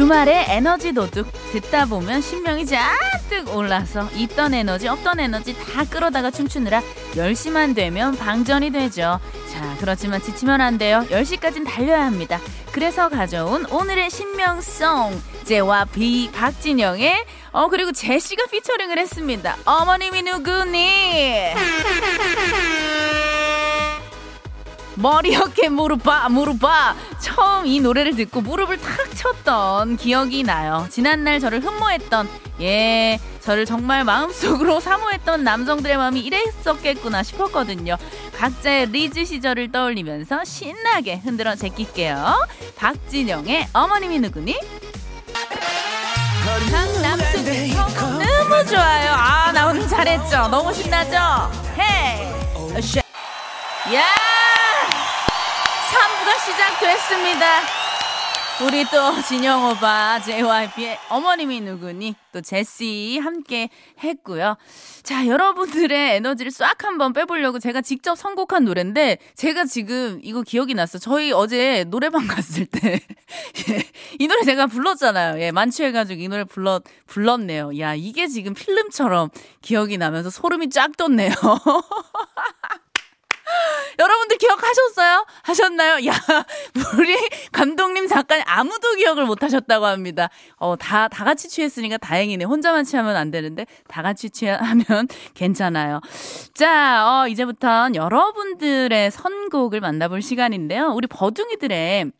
주말에 에너지 도둑 듣다 보면 신명이 잔뜩 올라서 있던 에너지 없던 에너지 다 끌어다가 춤추느라 10시만 되면 방전이 되죠. 자 그렇지만 지치면 안 돼요. 10시까진 달려야 합니다. 그래서 가져온 오늘의 신명송 제와 비 박진영의 어 그리고 제시가 피처링을 했습니다. 어머님이 누구니? 머리 어깨 무릎 봐 무릎 봐 처음 이 노래를 듣고 무릎을 탁 쳤던 기억이 나요. 지난날 저를 흠모했던 예 저를 정말 마음속으로 사모했던 남성들의 마음이 이랬었겠구나 싶었거든요. 각자의 리즈 시절을 떠올리면서 신나게 흔들어 제낄게요. 박진영의 어머님이 누구니? 강남순 너무 좋아요. 아 나 오늘 잘했죠? 너무 신나죠? 헤이. 야! 3부가 시작됐습니다. 우리 또 진영 오빠 JYP의 어머님이 누구니 또 제시 함께 했고요. 자 여러분들의 에너지를 싹 한번 빼보려고 제가 직접 선곡한 노래인데 제가 지금 이거 기억이 났어. 저희 어제 노래방 갔을 때 이 노래 제가 불렀잖아요. 예 만취해가지고 이 노래 불렀 불렀네요. 야 이게 지금 필름처럼 기억이 나면서 소름이 쫙 돋네요. 여러분들 기억하셨어요? 하셨나요? 야, 우리 감독님 작가님 아무도 기억을 못 하셨다고 합니다. 어, 다, 다 같이 취했으니까 다행이네. 혼자만 취하면 안 되는데, 다 같이 취하면 괜찮아요. 자, 어, 이제부터 여러분들의 선곡을 만나볼 시간인데요. 우리 버둥이들의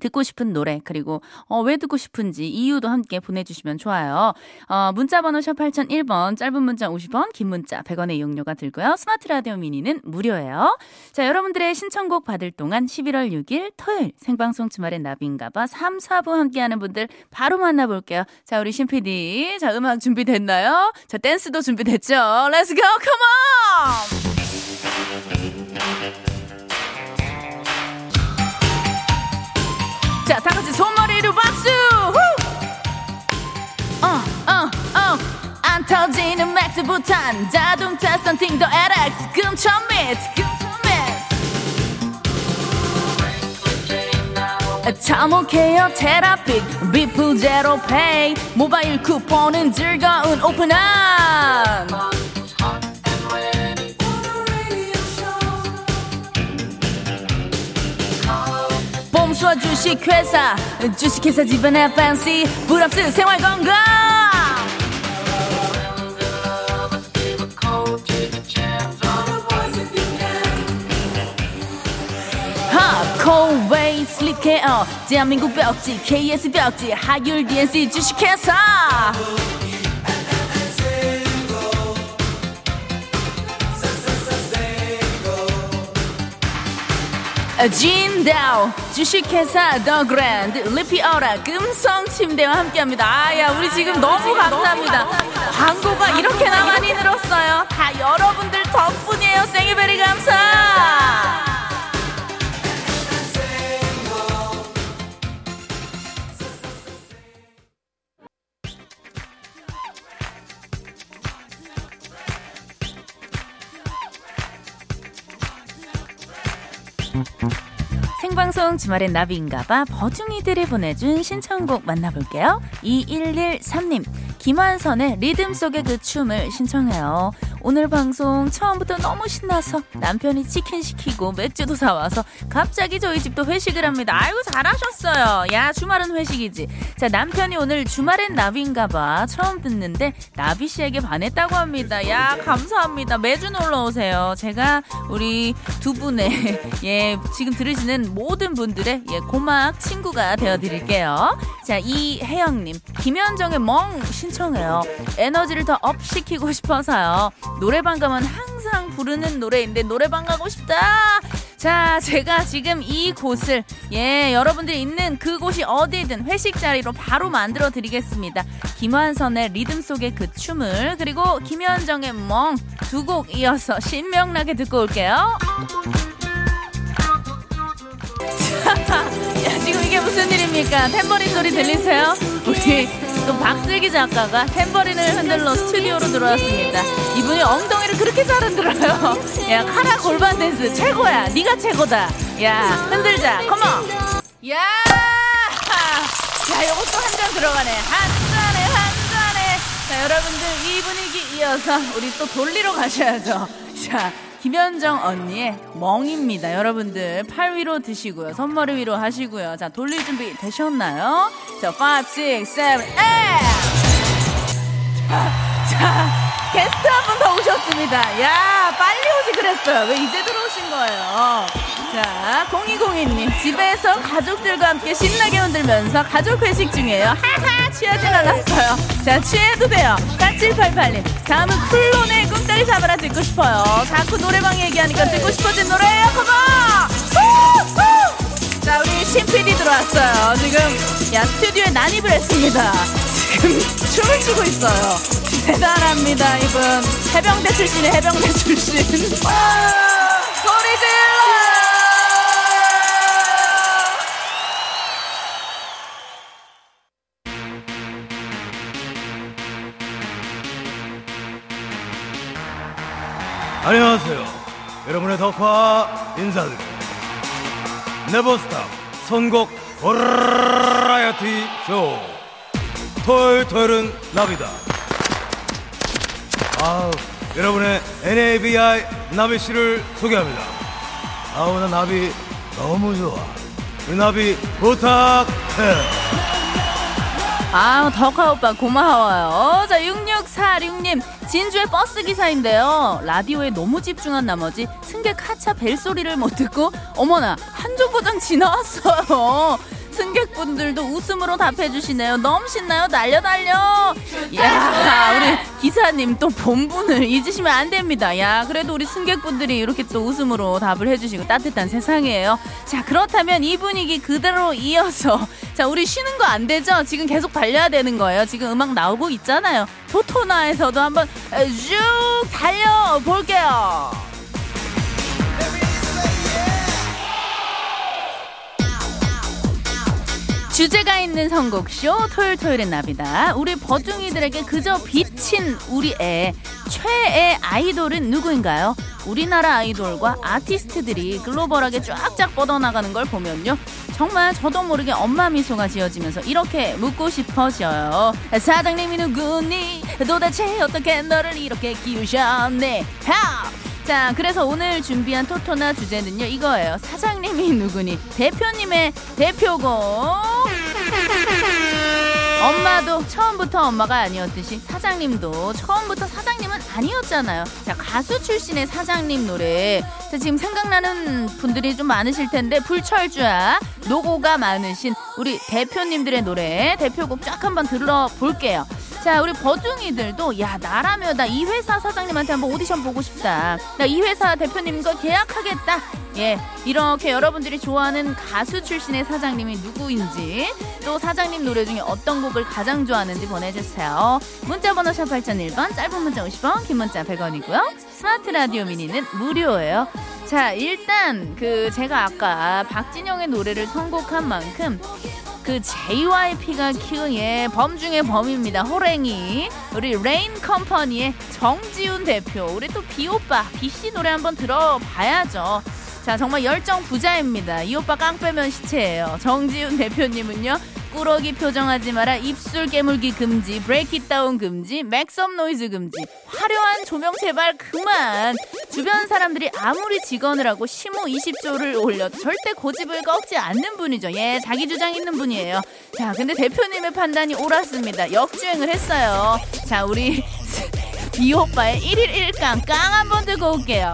듣고 싶은 노래 그리고 어, 왜 듣고 싶은지 이유도 함께 보내주시면 좋아요. 어, 문자번호 샵 8001번 짧은 문자 50원 긴 문자 100원의 이용료가 들고요. 스마트 라디오 미니는 무료예요. 자 여러분들의 신청곡 받을 동안 11월 6일 토요일 생방송 주말엔 나비인가봐 3, 4부 함께하는 분들 바로 만나볼게요. 자 우리 신PD 자 음악 준비됐나요? 자 댄스도 준비됐죠? Let's go come on! 자, 다 같이 손머리로 박수! 후! 어, 어, 어. 안 터지는 맥스 부탄 자동차 더 LX 금천 및 금천 및 참혹해요 테라픽 비프 제로 페이 모바일 쿠폰은 즐거운 오픈한 봄수와 주식회사. 주식회사 집안의 팬시 불합스 생활건강. 하코웨이 슬립케어 대한민국 벽지 KS 벽지 하율 DNC 주식회사 진다오 주식회사 더 그랜드 리피어라 금성 침대와 함께합니다. 아야 우리 지금 너무 감사합니다. 광고가 이렇게나 많이 늘었어요. 다 여러분들 덕분이에요. 생이베리 감사. 생방송 주말엔 나비인가봐 버중이들이 보내준 신청곡 만나볼게요. 2113님 김환선의 리듬 속의 그 춤을 신청해요. 오늘 방송 처음부터 너무 신나서 남편이 치킨 시키고 맥주도 사와서 갑자기 저희 집도 회식을 합니다. 아이고 잘하셨어요. 야 주말은 회식이지. 자 남편이 오늘 주말엔 나비인가봐 처음 듣는데 나비 씨에게 반했다고 합니다. 야 감사합니다. 매주 놀러 오세요. 제가 우리 두 분의 예 지금 들으시는 모든 분들의 예 고막 친구가 되어드릴게요. 자 이혜영님 김현정의 멍 신청해요. 에너지를 더 up 시키고 싶어서요. 노래방 가면 항상 부르는 노래인데 노래방 가고 싶다. 자, 제가 지금 이 곳을 예, 여러분들이 있는 그곳이 어디든 회식 자리로 바로 만들어 드리겠습니다. 김완선의 리듬 속의 그 춤을 그리고 김현정의 멍 두 곡 이어서 신명나게 듣고 올게요. 야, 지금 이게 무슨 일입니까? 탬버린 소리 들리세요? 우리 또 박슬기 작가가 탬버린을 흔들러 스튜디오로 들어왔습니다. 이분이 엉덩이를 그렇게 잘 흔들어요. 야, 카라 골반 댄스 최고야. 네가 최고다. 야, 흔들자. 컴온. 야! 야, 요것도 한 잔 들어가네. 한 잔에 한 잔에. 자, 여러분들 이 분위기 이어서 우리 또 돌리러 가셔야죠. 자, 김현정 언니의 멍입니다. 여러분들 팔 위로 드시고요. 손머리 위로 하시고요. 자, 돌릴 준비 되셨나요? 자, 5, 6, 7, 8! 자, 자 게스트 한 분 더 오셨습니다. 야, 빨리 오지 그랬어요. 왜 이제 들어오신 거예요? 자, 0202님. 집에서 가족들과 함께 신나게 흔들면서 가족 회식 중이에요. 하하, 취하진 않았어요. 자, 취해도 돼요. 4788님. 다음은 쿨론의 꿈다리 잡아라 듣고 싶어요. 자꾸 노래방 얘기하니까 듣고 싶어진 노래예요. 컴온! 자, 우리 신 PD 들어왔어요. 지금, 야, 스튜디오에 난입을 했습니다. 지금 춤을 추고 있어요. 대단합니다, 이분. 해병대 출신의 해병대 출신. 안녕하세요. 여러분의 덕화 인사드립니다. 네버스탑 선곡 버라이어티 쇼. 토요일 토요일은 나비다. 아 여러분의 NABI 나비 씨를 소개합니다. 아우 나 나비 너무 좋아. 우리 나비 부탁해. 아, 덕화 오빠 고마워요. 자, 6646님. 진주의 버스 기사인데요. 라디오에 너무 집중한 나머지 승객 하차 벨 소리를 못 듣고 어머나 한 정거장 지나왔어요. 승객분들도 웃음으로 답해주시네요. 너무 신나요. 날려 달려. 야, 우리 기사님 또 본분을 잊으시면 안 됩니다. 야, 그래도 우리 승객분들이 이렇게 또 웃음으로 답을 해주시고 따뜻한 세상이에요. 자, 그렇다면 이 분위기 그대로 이어서 자, 우리 쉬는 거 안 되죠? 지금 계속 달려야 되는 거예요. 지금 음악 나오고 있잖아요. 토토나에서도 한번 쭉 달려 볼게요. 주제가 있는 선곡쇼 토요일 토요일의 나비다. 우리 버중이들에게 그저 비친 우리의 최애 아이돌은 누구인가요? 우리나라 아이돌과 아티스트들이 글로벌하게 쫙쫙 뻗어나가는 걸 보면요. 정말 저도 모르게 엄마 미소가 지어지면서 이렇게 묻고 싶어져요. 사장님이 누구니? 도대체 어떻게 너를 이렇게 키우셨네? 하! 자, 그래서 오늘 준비한 토토나 주제는요, 이거예요. 사장님이 누구니? 대표님의 대표곡. 엄마도 처음부터 엄마가 아니었듯이 사장님도 처음부터 사장님은 아니었잖아요. 자, 가수 출신의 사장님 노래. 자, 지금 생각나는 분들이 좀 많으실 텐데, 불철주야, 노고가 많으신 우리 대표님들의 노래, 대표곡 쫙 한번 들어볼게요. 자, 우리 버중이들도 야 나라면 나 이 회사 사장님한테 한번 오디션 보고 싶다. 나 이 회사 대표님과 계약하겠다. 예, 이렇게 여러분들이 좋아하는 가수 출신의 사장님이 누구인지 또 사장님 노래 중에 어떤 곡을 가장 좋아하는지 보내주세요. 문자번호 샵 8001번, 짧은 문자 50원, 긴 문자 100원이고요. 스마트 라디오 미니는 무료예요. 자, 일단 그 제가 아까 박진영의 노래를 선곡한 만큼 그 JYP가 키운 예, 범 중의 범입니다. 호랭이. 우리 레인 컴퍼니의 정지훈 대표. 우리 또 비오빠, 비씨 노래 한번 들어봐야죠. 자, 정말 열정 부자입니다. 이 오빠 깡 빼면 시체예요. 정지훈 대표님은요. 꾸러기 표정하지 마라. 입술 깨물기 금지 break it down 금지 make some noise 금지. 화려한 조명 제발 그만. 주변 사람들이 아무리 직언을 하고 시무 20조를 올려도 절대 고집을 꺾지 않는 분이죠. 예 자기 주장 있는 분이에요. 자 근데 대표님의 판단이 옳았습니다. 역주행을 했어요. 자 우리 이 오빠의 1일 1강 깡 한번 듣고 올게요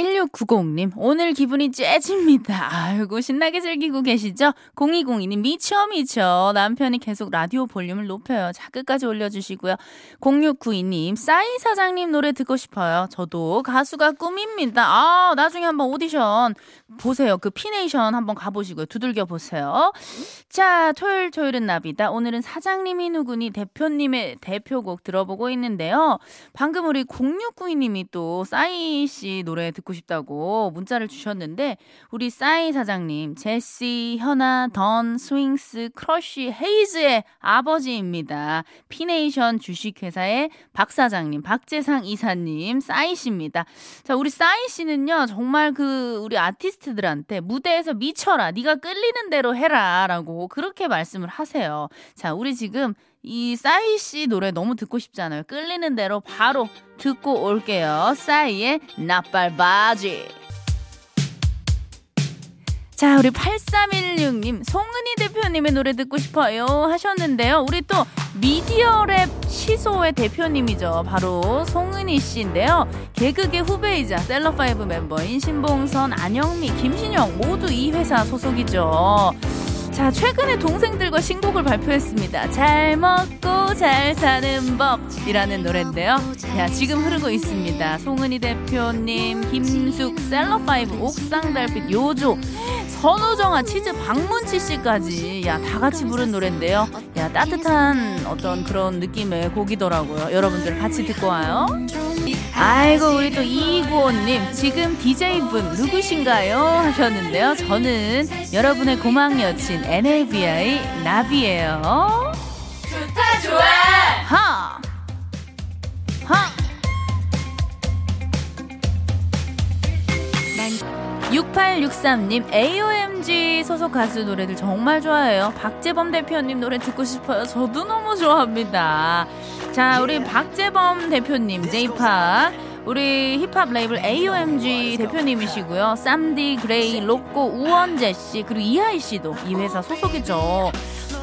1690님, 오늘 기분이 째집니다. 아이고, 신나게 즐기고 계시죠? 0202님, 미쳐, 미쳐. 남편이 계속 라디오 볼륨을 높여요. 자, 끝까지 올려주시고요. 0692님, 싸이 사장님 노래 듣고 싶어요. 저도 가수가 꿈입니다. 아, 나중에 한번 오디션 보세요. 그 피네이션 한번 가보시고요. 두들겨 보세요. 자, 토요일, 토요일은 나비다. 오늘은 사장님이 누구니 대표님의 대표곡 들어보고 있는데요. 방금 우리 0692님이 또 싸이 씨 노래 듣고 싶다고 문자를 주셨는데, 우리 싸이 사장님, 제시, 현아, 던, 스윙스, 크러쉬, 헤이즈의 아버지입니다. 피네이션 주식회사의 박 사장님, 박재상 이사님, 싸이 씨입니다. 자, 우리 싸이 씨는요, 정말 그 우리 아티스트들한테 무대에서 미쳐라, 네가 끌리는 대로 해라라고 그렇게 말씀을 하세요. 자, 우리 지금 이 싸이 씨 노래 너무 듣고 싶잖아요. 끌리는 대로 바로 듣고 올게요. 싸이의 나빨바지. 자, 우리 8316님, 송은이 대표님의 노래 듣고 싶어요 하셨는데요. 우리 또 미디어 랩 시소의 대표님이죠. 바로 송은이 씨인데요. 개그계 후배이자 셀럽5 멤버인 신봉선, 안영미, 김신영 모두 이 회사 소속이죠. 자, 최근에 동생들과 신곡을 발표했습니다. 잘 먹고 잘 사는 법이라는 노래인데요. 야, 지금 흐르고 있습니다. 송은이 대표님, 김숙, 셀럽5, 옥상달빛, 요조, 선우정아, 치즈, 박문치 씨까지, 야, 다 같이 부른 노래인데요. 야, 따뜻한 어떤 그런 느낌의 곡이더라고요. 여러분들 같이 듣고 와요. 아이고 우리 또 이구호님 지금 DJ분 누구신가요? 하셨는데요. 저는 여러분의 고막 여친 NABI 나비예요 6863님 AOMG 소속 가수 노래들 정말 좋아해요. 박재범 대표님 노래 듣고 싶어요. 저도 너무 좋아합니다. 자 우리 박재범 대표님 제이팍 우리 힙합 레이블 AOMG 대표님이시고요. 쌈디 그레이 로꼬 우원재 씨 그리고 이하이 씨도 이 회사 소속이죠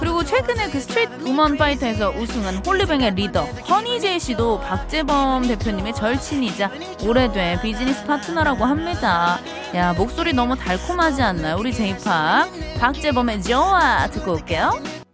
그리고 최근에 그 스트리트 우먼 파이터에서 우승한 홀리뱅의 리더 허니제이 씨도 박재범 대표님의 절친이자 오래된 비즈니스 파트너라고 합니다. 야 목소리 너무 달콤하지 않나요? 우리 제이팝 박재범의 좋아 듣고 올게요.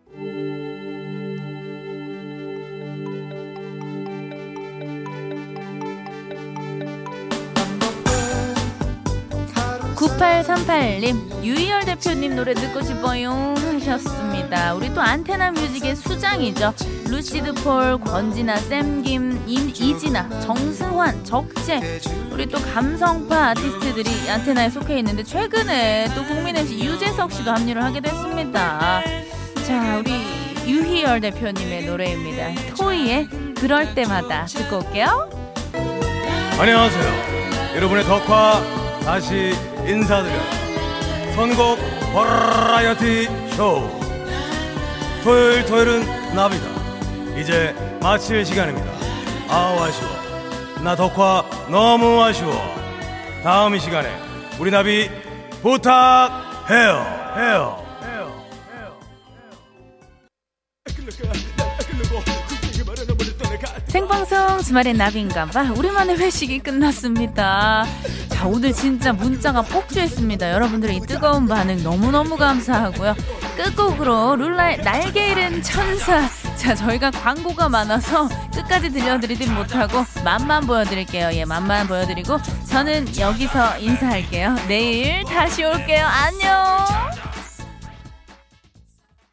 (9838님) 유희열 대표님 노래 듣고 싶어요 하셨습니다. 우리 또 안테나 뮤직의 수장이죠. 루시드 폴 권진아 샘김 임 이진아 정승환 적재. 우리 또 감성파 아티스트들이 안테나에 속해 있는데 최근에 또 국민 MC 유재석 씨도 합류를 하게 됐습니다. 자 우리 유희열 대표님의 노래입니다. 토이의 그럴 때마다 듣고 올게요. 안녕하세요. 여러분의 덕화 다시 인사드려요. 선곡 버라이어티 쇼. 토요일 토요일은 나비다. 이제 마칠 시간입니다. 아우 아쉬워. 나 덕화 너무 아쉬워. 다음 이 시간에 우리 나비 부탁해요. 해요. 생방송 주말엔 나비인가봐 우리만의 회식이 끝났습니다 자 오늘 진짜 문자가 폭주했습니다. 여러분들의 이 뜨거운 반응 너무너무 감사하고요. 끝곡으로 룰라의 날개 잃은 천사. 자 저희가 광고가 많아서 끝까지 들려드리진 못하고 맛만 보여드릴게요. 예 맛만 보여드리고 저는 여기서 인사할게요. 내일 다시 올게요. 안녕